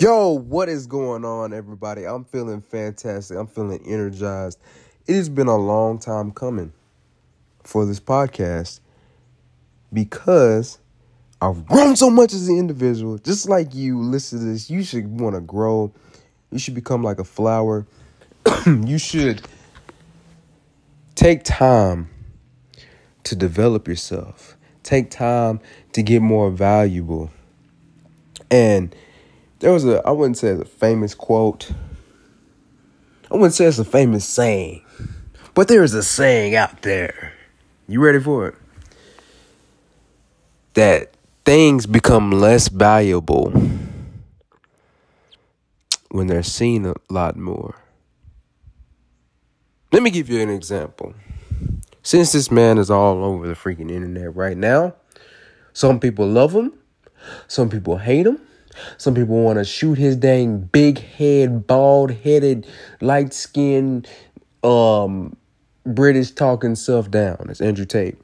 Yo, what is going on, everybody? I'm feeling fantastic. I'm feeling energized. It has been a long time coming for this podcast because I've grown so much as an individual. Just like you listen to this, you should want to grow. You should become like a flower. you should take time to develop yourself, take time to get more valuable. And there was a I wouldn't say it's a famous quote. I wouldn't say it's a famous saying, but there is a saying out there. You ready for it? That things become less valuable when they're seen a lot more. Let me give you an example. Since this man is all over the freaking internet right now, some people love him, some people hate him, some people want to shoot his dang big head, bald headed, light skinned, um, British talking self down. It's Andrew Tate.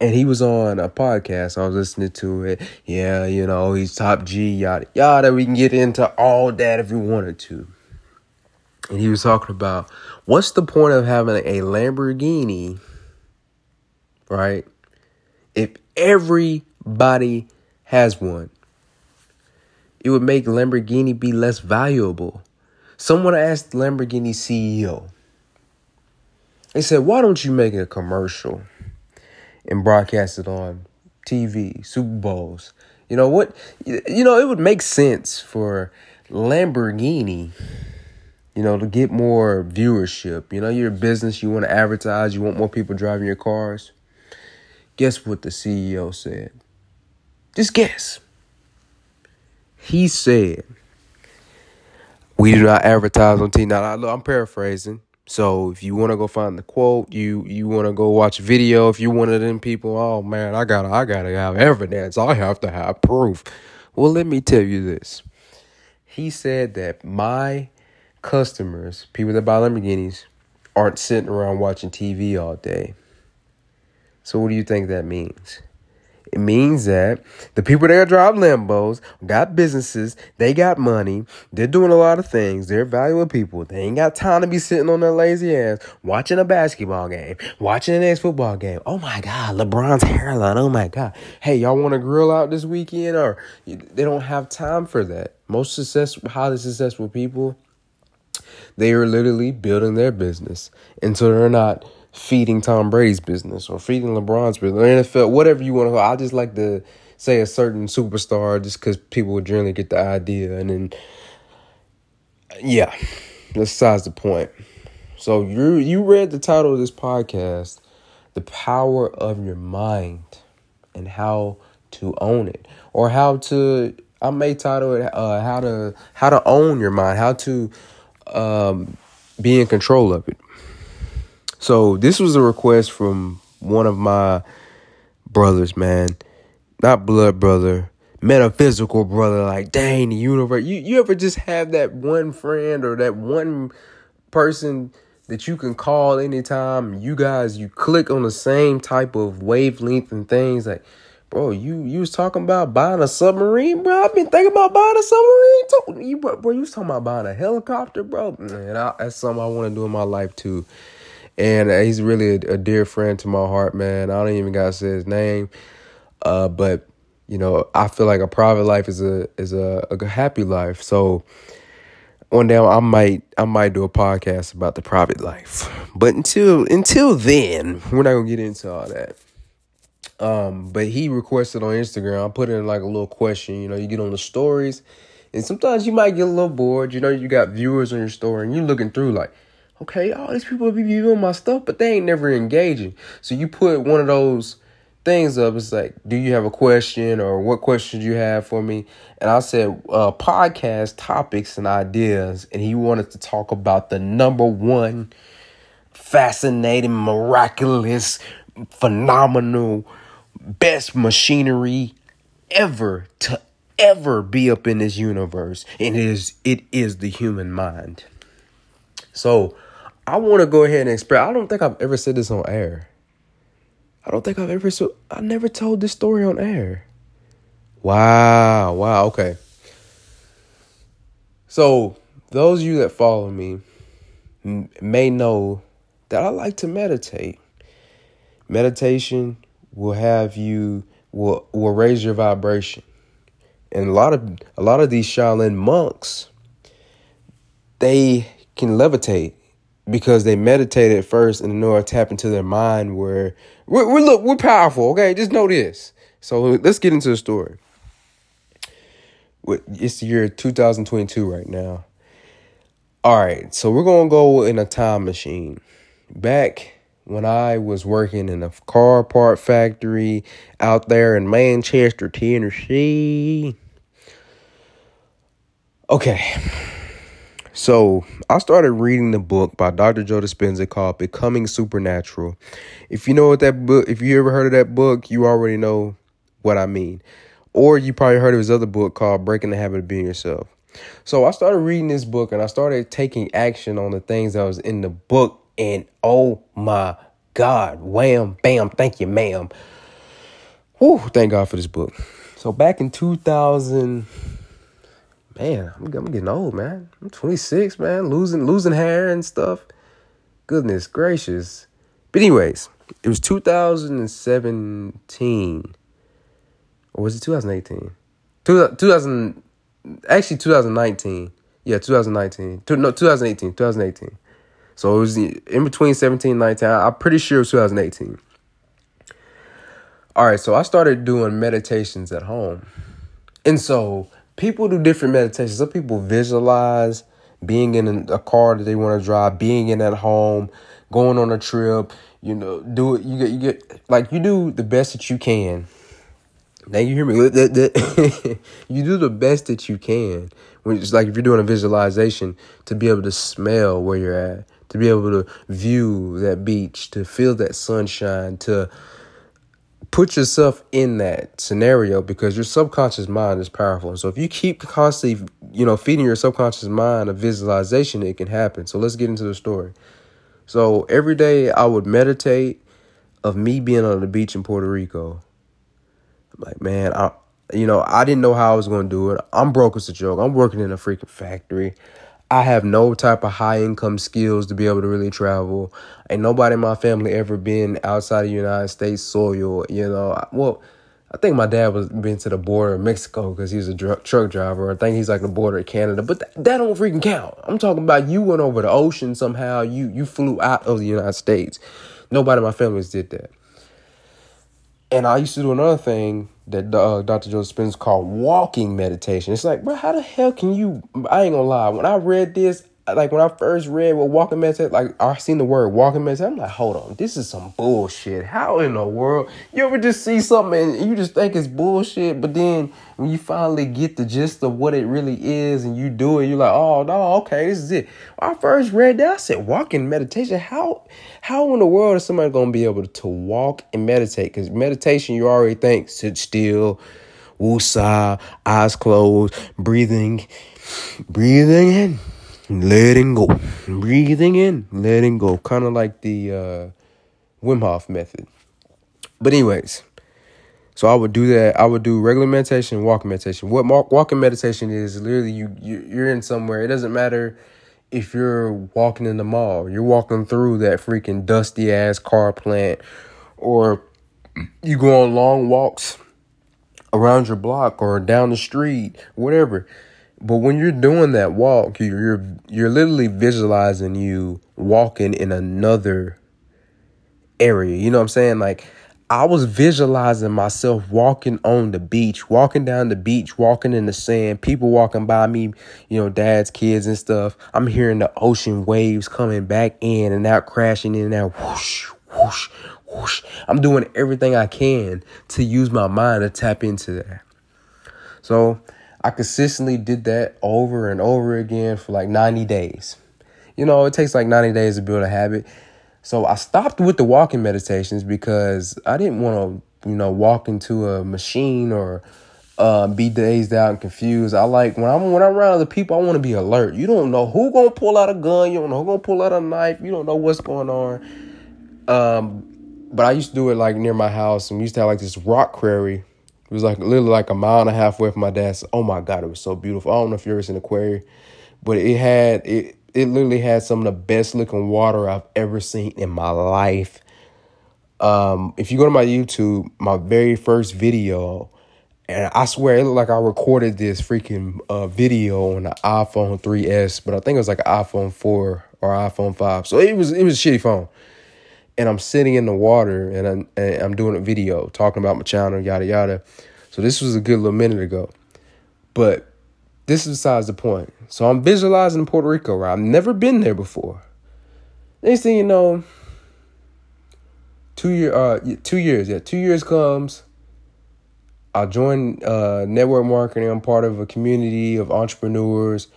And he was on a podcast. I was listening to it. Yeah, you know, he's top G, yada, yada. We can get into all that if we wanted to. And he was talking about what's the point of having a Lamborghini, right? If everybody has one it would make Lamborghini be less valuable. Someone asked Lamborghini CEO, they said, why don't you make a commercial and broadcast it on TV, Super Bowls? You know what? You know, it would make sense for Lamborghini, you know, to get more viewership. You know, you're a business, you want to advertise, you want more people driving your cars. Guess what the CEO said? Just guess. He said, "We do not advertise on TV." Now, I'm paraphrasing. So if you want to go find the quote, you you want to go watch video. If you're one of them people, oh man, I gotta I gotta have evidence. I have to have proof. Well, let me tell you this. He said that my customers, people that buy Lamborghinis, aren't sitting around watching TV all day. So what do you think that means? It means that the people that drive Lambos got businesses, they got money, they're doing a lot of things, they're valuable people. They ain't got time to be sitting on their lazy ass watching a basketball game, watching the next football game. Oh my God, LeBron's hairline. Oh my God. Hey, y'all want to grill out this weekend? Or they don't have time for that. Most successful, highly successful people, they are literally building their business. And so they're not feeding Tom Brady's business or feeding LeBron's business or NFL, whatever you want to. call I just like to say a certain superstar just because people generally get the idea, and then yeah, that's size the point. So you you read the title of this podcast, "The Power of Your Mind," and how to own it, or how to. I may title it uh, "How to How to Own Your Mind," how to um, be in control of it. So this was a request from one of my brothers, man. Not blood brother, metaphysical brother. Like, dang, the universe. You you ever just have that one friend or that one person that you can call anytime? You guys, you click on the same type of wavelength and things. Like, bro, you you was talking about buying a submarine, bro. I've been thinking about buying a submarine too. You bro, you was talking about buying a helicopter, bro. Man, I, that's something I want to do in my life too and uh, he's really a, a, dear friend to my heart, man. I don't even gotta say his name, uh, but you know, I feel like a private life is a is a, a happy life. So one day I might I might do a podcast about the private life, but until until then, we're not gonna get into all that. Um, but he requested on Instagram. I put in like a little question. You know, you get on the stories, and sometimes you might get a little bored. You know, you got viewers on your story, and you're looking through like okay, all these people be viewing my stuff, but they ain't never engaging. So you put one of those things up. It's like, do you have a question or what questions you have for me? And I said, uh, podcast topics and ideas. And he wanted to talk about the number one fascinating, miraculous, phenomenal, best machinery ever to ever be up in this universe. And it is, it is the human mind. So, I want to go ahead and express. I don't think I've ever said this on air. I don't think I've ever so I never told this story on air. Wow, wow, okay. So, those of you that follow me may know that I like to meditate. Meditation will have you will will raise your vibration. And a lot of a lot of these Shaolin monks they can levitate because they meditated first and how to tap into their mind where we're, we're look we're powerful okay? Just know this. So let's get into the story. It's the year 2022 right now. All right so we're gonna go in a time machine. Back when i was working in a car part factory out there in manchester tennessee. Okay so I started reading the book by Dr. Joe Dispenza called Becoming Supernatural. If you know what that book, if you ever heard of that book, you already know what I mean. Or you probably heard of his other book called Breaking the Habit of Being Yourself. So I started reading this book and I started taking action on the things that was in the book. And oh my God, wham, bam, thank you, ma'am. Whew, thank God for this book. So back in 2000- man, I'm, I'm getting old, man. I'm 26, man, losing losing hair and stuff. Goodness gracious. But anyways, it was 2017. Or was it 2018? 2000 actually 2019. Yeah, 2019. No, 2018, 2018. So it was in between 17 and 19. I'm pretty sure it was 2018. All right, so I started doing meditations at home. And so people do different meditations. Some people visualize being in a car that they want to drive, being in at home, going on a trip. You know, do it. You get you get like you do the best that you can. Now you hear me. you do the best that you can. When it's like if you're doing a visualization to be able to smell where you're at, to be able to view that beach, to feel that sunshine, to put yourself in that scenario because your subconscious mind is powerful. And so if you keep constantly, you know, feeding your subconscious mind a visualization, it can happen. So let's get into the story. So every day I would meditate of me being on the beach in Puerto Rico. I'm like, man, I you know, I didn't know how I was gonna do it. I'm broke as a joke. I'm working in a freaking factory. I have no type of high income skills to be able to really travel. Ain't nobody in my family ever been outside of the United States soil. You know, well, I think my dad was been to the border of Mexico because he's a dr- truck driver. I think he's like the border of Canada, but th- that don't freaking count. I'm talking about you went over the ocean somehow. You you flew out of the United States. Nobody in my family did that. And I used to do another thing that uh, Dr. Joe Dispenza called walking meditation. It's like, bro, how the hell can you? I ain't gonna lie. When I read this, like when I first read what walking meditation, like I seen the word walking meditation, I'm like, hold on, this is some bullshit. How in the world? You ever just see something and you just think it's bullshit, but then when you finally get the gist of what it really is and you do it, you're like, oh no, okay, this is it. When I first read that, I said walking meditation. How how in the world is somebody gonna be able to walk and meditate? Because meditation, you already think sit still, woosah, eyes closed, breathing, breathing in letting go, breathing in, letting go, kind of like the uh, Wim Hof method. But anyways, so I would do that. I would do regular meditation, walking meditation. What walking meditation is literally you, you you're in somewhere. It doesn't matter if you're walking in the mall. You're walking through that freaking dusty ass car plant, or you go on long walks around your block or down the street, whatever but when you're doing that walk, you're you're literally visualizing you walking in another area. You know what I'm saying? Like I was visualizing myself walking on the beach, walking down the beach, walking in the sand, people walking by me, you know, dad's kids and stuff. I'm hearing the ocean waves coming back in and out, crashing in and out, whoosh, whoosh, whoosh. I'm doing everything I can to use my mind to tap into that. So I consistently did that over and over again for like 90 days. You know, it takes like 90 days to build a habit. So I stopped with the walking meditations because I didn't want to, you know, walk into a machine or uh, be dazed out and confused. I like when I'm when I'm around other people, I want to be alert. You don't know who gonna pull out a gun. You don't know who gonna pull out a knife. You don't know what's going on. Um, but I used to do it like near my house, and we used to have like this rock quarry it was like literally like a mile and a half away from my dad's. Oh my God, it was so beautiful. I don't know if you ever seen Aquarius. but it had it it literally had some of the best looking water I've ever seen in my life. Um, if you go to my YouTube, my very first video, and I swear it looked like I recorded this freaking uh, video on the iPhone 3S, but I think it was like an iPhone 4 or iPhone 5. So it was it was a shitty phone. And I'm sitting in the water and I'm, and I'm doing a video talking about my channel, yada yada. So this was a good little minute ago. But this is besides the point. So I'm visualizing Puerto Rico, right? I've never been there before. Next thing you know, two year uh two years, yeah, two years comes. I joined uh, network marketing. I'm part of a community of entrepreneurs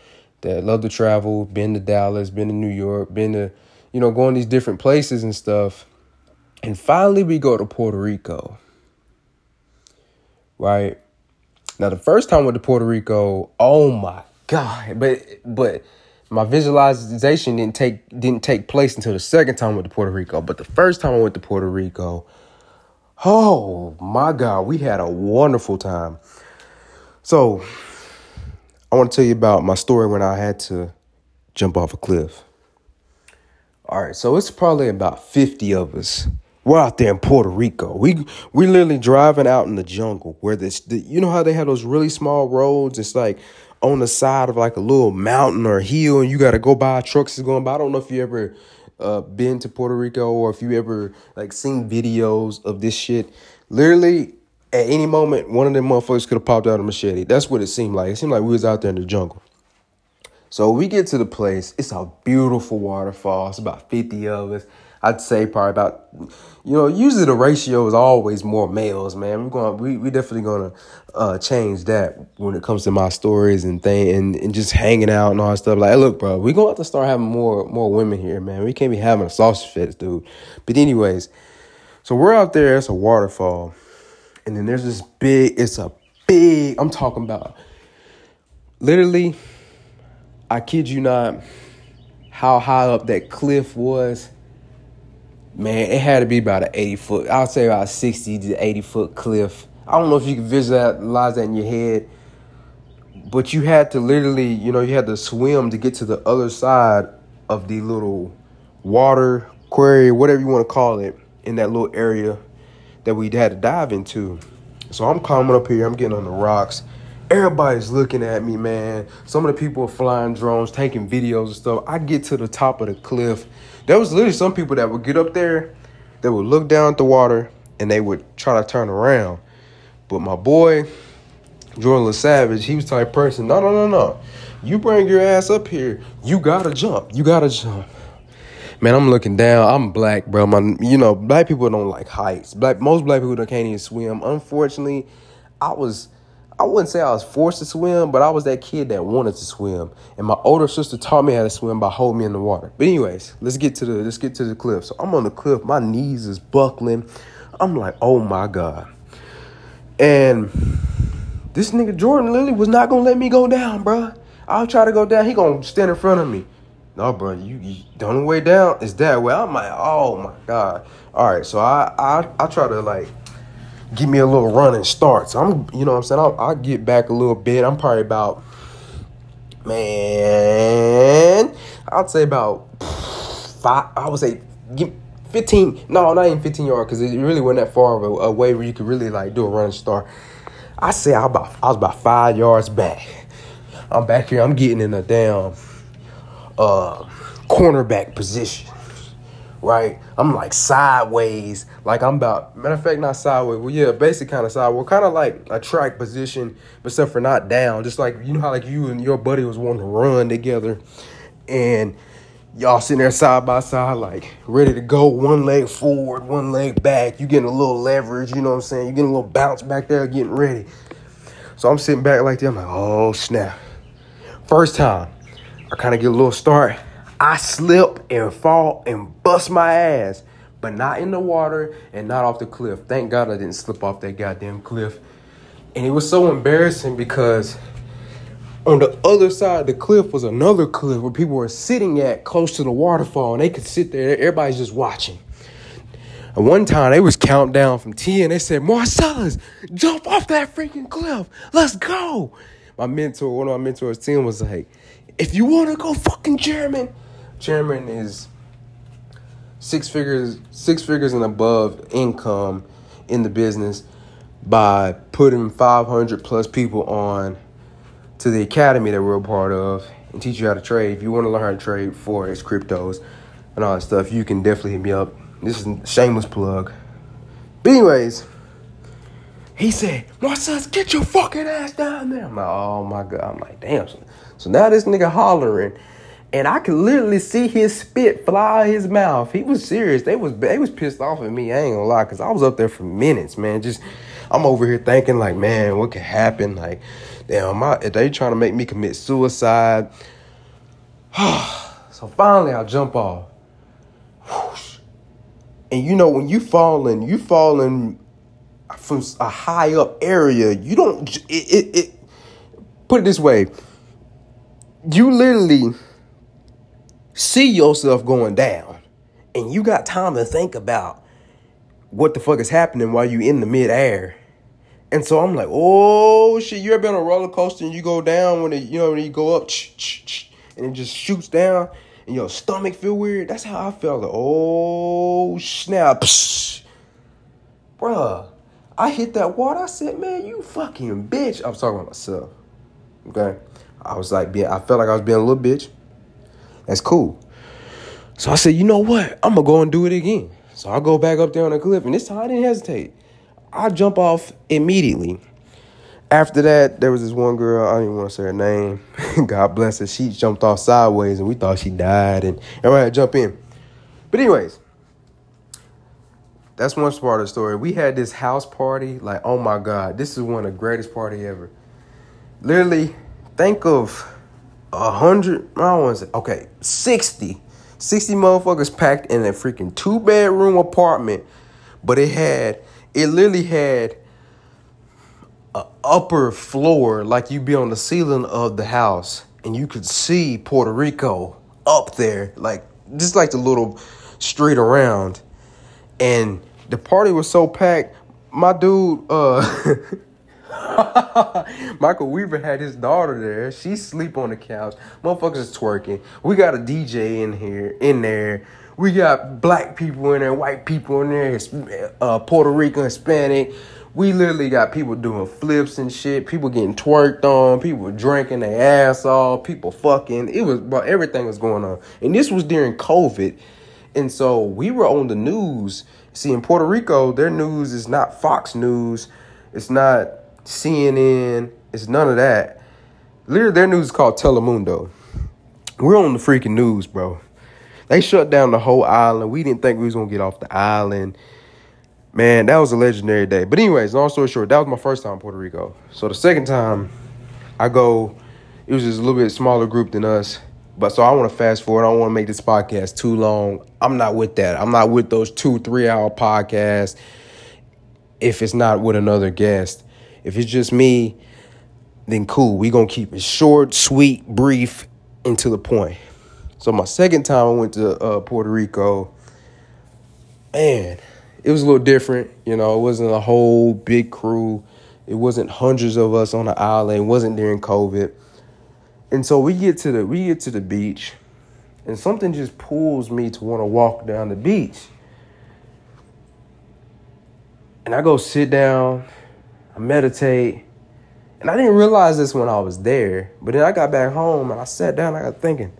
that love to travel. Been to Dallas, been to New York, been to, you know, going these different places and stuff. And finally, we go to Puerto Rico. Right now, the first time with the Puerto Rico, oh my god! But but my visualization didn't take didn't take place until the second time with the Puerto Rico. But the first time I went to Puerto Rico, oh my god, we had a wonderful time. So I want to tell you about my story when I had to jump off a cliff. All right, so it's probably about 50 of us we're out there in Puerto Rico. We we literally driving out in the jungle where this the, you know how they have those really small roads. It's like on the side of like a little mountain or hill, and you got to go by. Trucks is going by. I don't know if you ever uh, been to Puerto Rico or if you ever like seen videos of this shit. Literally, at any moment, one of them motherfuckers could have popped out a machete. That's what it seemed like. It seemed like we was out there in the jungle. So we get to the place. It's a beautiful waterfall. It's about fifty of us. I'd say probably about, you know, usually the ratio is always more males, man. We're going, we we definitely gonna uh, change that when it comes to my stories and thing and, and just hanging out and all that stuff. Like, look, bro, we gonna have to start having more more women here, man. We can't be having a sausage fest, dude. But anyways, so we're out there. It's a waterfall, and then there's this big. It's a big. I'm talking about, literally. I kid you not, how high up that cliff was man, it had to be about an 80 foot, I would say about 60 to 80 foot cliff. I don't know if you can visualize that in your head, but you had to literally, you know, you had to swim to get to the other side of the little water quarry, whatever you want to call it, in that little area that we had to dive into. So I'm coming up here, I'm getting on the rocks. Everybody's looking at me, man. Some of the people are flying drones, taking videos and stuff. I get to the top of the cliff there was literally some people that would get up there, they would look down at the water, and they would try to turn around. But my boy, Jordan Savage, he was type person, no, no, no, no. You bring your ass up here, you gotta jump. You gotta jump. Man, I'm looking down. I'm black, bro. My, you know, black people don't like heights. Black most black people don't can't even swim. Unfortunately, I was I wouldn't say I was forced to swim, but I was that kid that wanted to swim. And my older sister taught me how to swim by holding me in the water. But anyways, let's get to the let's get to the cliff. So I'm on the cliff, my knees is buckling. I'm like, oh my God. And this nigga Jordan Lilly was not gonna let me go down, bro. I'll try to go down. He gonna stand in front of me. No, bro, you, you the only way down is that way. I'm like, oh my God. All right, so I I I try to like give me a little running start. So I'm, you know what I'm saying? I'll, I'll get back a little bit. I'm probably about, man, I'd say about five, I would say 15, no, not even 15 yards, because it really wasn't that far of a, a, way where you could really like do a running start. I say I, about, I was about five yards back. I'm back here, I'm getting in a damn uh, cornerback position right? I'm like sideways, like I'm about matter of fact, not sideways. Well, yeah, basic kind of sideways, kind of like a track position, but except for not down. Just like you know how like you and your buddy was wanting to run together, and y'all sitting there side by side, like ready to go, one leg forward, one leg back. You getting a little leverage, you know what I'm saying? You getting a little bounce back there, getting ready. So I'm sitting back like that. I'm like, oh snap! First time, I kind of get a little start I slip and fall and bust my ass, but not in the water and not off the cliff. Thank God I didn't slip off that goddamn cliff. And it was so embarrassing because on the other side of the cliff was another cliff where people were sitting at close to the waterfall and they could sit there. Everybody's just watching. And one time they was counting down from 10 and they said, Marcellus, jump off that freaking cliff. Let's go. my mentor, one of my mentors, Tim was like, if you want to go fucking chairman, chairman is six figures, six figures and above income in the business by putting 500 plus people on to the academy that we're a part of and teach you how to trade. If you want to learn how to trade forex, cryptos, and all that stuff, you can definitely hit me up. This is shameless plug. But anyways, he said, Marcus, get your fucking ass down there. I'm like, oh my God. I'm like, damn. So now this nigga hollering. And I could literally see his spit fly out his mouth. He was serious. They was they was pissed off at me. I ain't gonna lie, cause I was up there for minutes, man. Just I'm over here thinking like, man, what could happen? Like, damn, my, they trying to make me commit suicide. so finally, I jump off. And you know, when you falling, you falling from a high up area. You don't. It, it, it put it this way. You literally see yourself going down, and you got time to think about what the fuck is happening while you in the midair. And so I'm like, oh shit, you ever been on a roller coaster and you go down when it, you know, when you go up and it just shoots down and your stomach feel weird? That's how I felt. Like, oh snap. Bruh, I hit that water. I said, man, you fucking bitch. I was talking about myself. Okay. I was like being I felt like I was being a little bitch. That's cool. So I said, you know what? I'm gonna go and do it again. So I go back up there on the cliff, and this time I didn't hesitate. I jump off immediately. After that, there was this one girl, I don't even want to say her name. God bless her. She jumped off sideways and we thought she died and everybody had to jump in. But anyways, that's one part of the story. We had this house party, like, oh my God, this is one of the greatest party ever. Literally, think of a hundred, I don't want to say, okay, 60. 60 motherfuckers packed in a freaking two bedroom apartment, but it had it literally had a upper floor like you'd be on the ceiling of the house and you could see Puerto Rico up there, like just like the little street around. And the party was so packed, my dude, uh Michael Weaver had his daughter there. She sleep on the couch. Motherfuckers is twerking. We got a DJ in here, in there. We got black people in there, white people in there, uh, Puerto Rican, Hispanic. We literally got people doing flips and shit. People getting twerked on. People drinking their ass off. People fucking. It was, bro, everything was going on. And this was during COVID. And so we were on the news. See, in Puerto Rico, their news is not Fox News. It's not CNN. It's none of that. Literally, their news is called Telemundo. We're on the freaking news, bro. They shut down the whole island. We didn't think we was gonna get off the island. Man, that was a legendary day. But anyways, long story short, that was my first time in Puerto Rico. So the second time I go, it was just a little bit smaller group than us. But so I want to fast forward. I don't want to make this podcast too long. I'm not with that. I'm not with those two, three hour podcasts if it's not with another guest. If it's just me, then cool. we going to keep it short, sweet, brief, and to the point. So my second time I went to uh, Puerto Rico, man, it was a little different. You know, it wasn't a whole big crew. It wasn't hundreds of us on the island. It wasn't during COVID. And so we get to the we get to the beach, and something just pulls me to want to walk down the beach. And I go sit down, I meditate, and I didn't realize this when I was there. But then I got back home and I sat down. I got thinking,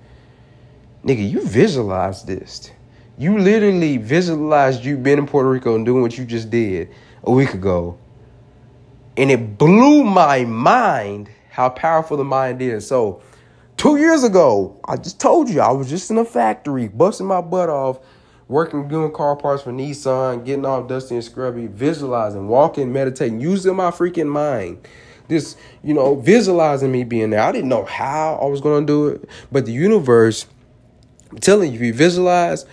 nigga, you visualized this. You literally visualized you being in Puerto Rico and doing what you just did a week ago. And it blew my mind how powerful the mind is. So, two years ago, I just told you I was just in a factory, busting my butt off, working, doing car parts for Nissan, getting all dusty and scrubby, visualizing, walking, meditating, using my freaking mind. This, you know, visualizing me being there. I didn't know how I was going to do it, but the universe I'm telling you, if you visualize,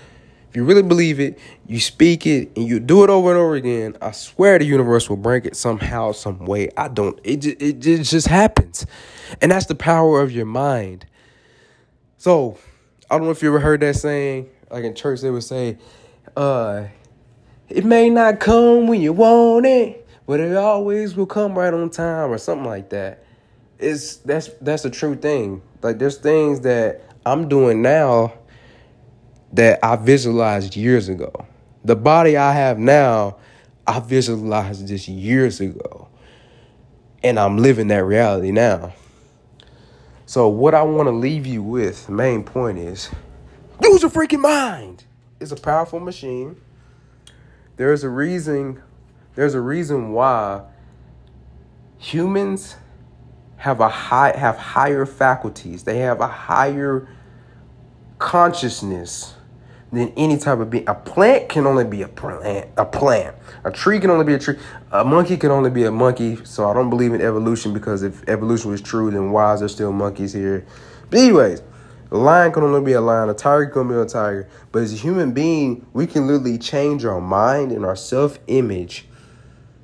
if you really believe it, you speak it, and you do it over and over again, I swear the universe will bring it somehow, some way. I don't, it, it, it just happens. And that's the power of your mind. So, I don't know if you ever heard that saying, like in church, they would say, uh, it may not come when you want it, but it always will come right on time or something like that. it's that's that's a true thing. Like there's things that I'm doing now that I visualized years ago. The body I have now, I visualized this years ago. And I'm living that reality now. So what I want to leave you with, main point is use your freaking mind. It's a powerful machine. There's a reason there's a reason why humans have a high have higher faculties. They have a higher consciousness than any type of being. A plant can only be a plant. A plant. A tree can only be a tree. A monkey can only be a monkey. So I don't believe in evolution because if evolution was true, then why is there still monkeys here? But anyways, a lion can only be a lion. A tiger can be a tiger. But as a human being, we can literally change our mind and our self image,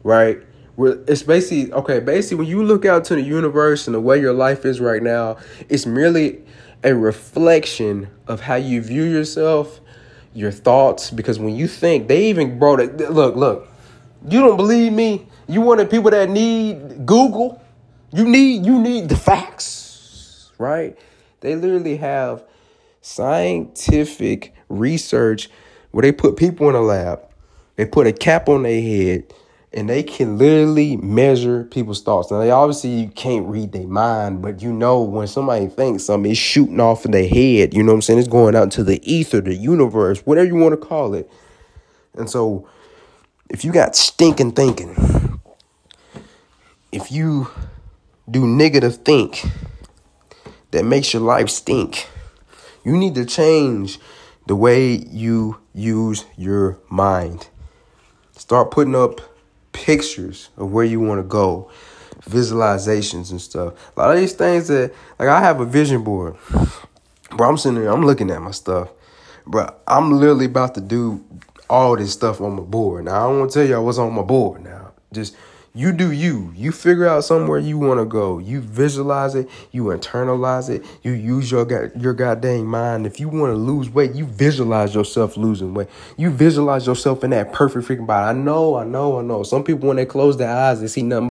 right? It's basically okay. Basically, when you look out to the universe and the way your life is right now, it's merely a reflection of how you view yourself, your thoughts. Because when you think, they even brought it. Look, look. You don't believe me? You want the people that need Google? You need you need the facts, right? They literally have scientific research where they put people in a lab. They put a cap on their head and they can literally measure people's thoughts. Now, they obviously you can't read their mind, but you know when somebody thinks something, it's shooting off in their head. You know what I'm saying? It's going out into the ether, the universe, whatever you want to call it. And so, if you got stinking thinking, if you do negative think that makes your life stink, you need to change the way you use your mind. Start putting up pictures of where you want to go, visualizations and stuff. A lot of these things that like I have a vision board. Bro, I'm sitting there, I'm looking at my stuff. Bro, I'm literally about to do all this stuff on my board. Now I don't want to tell y'all what's on my board now. Just you do you. You figure out somewhere you want to go. You visualize it. You internalize it. You use your your goddamn mind. If you want to lose weight, you visualize yourself losing weight. You visualize yourself in that perfect freaking body. I know, I know, I know. Some people when they close their eyes, they see nothing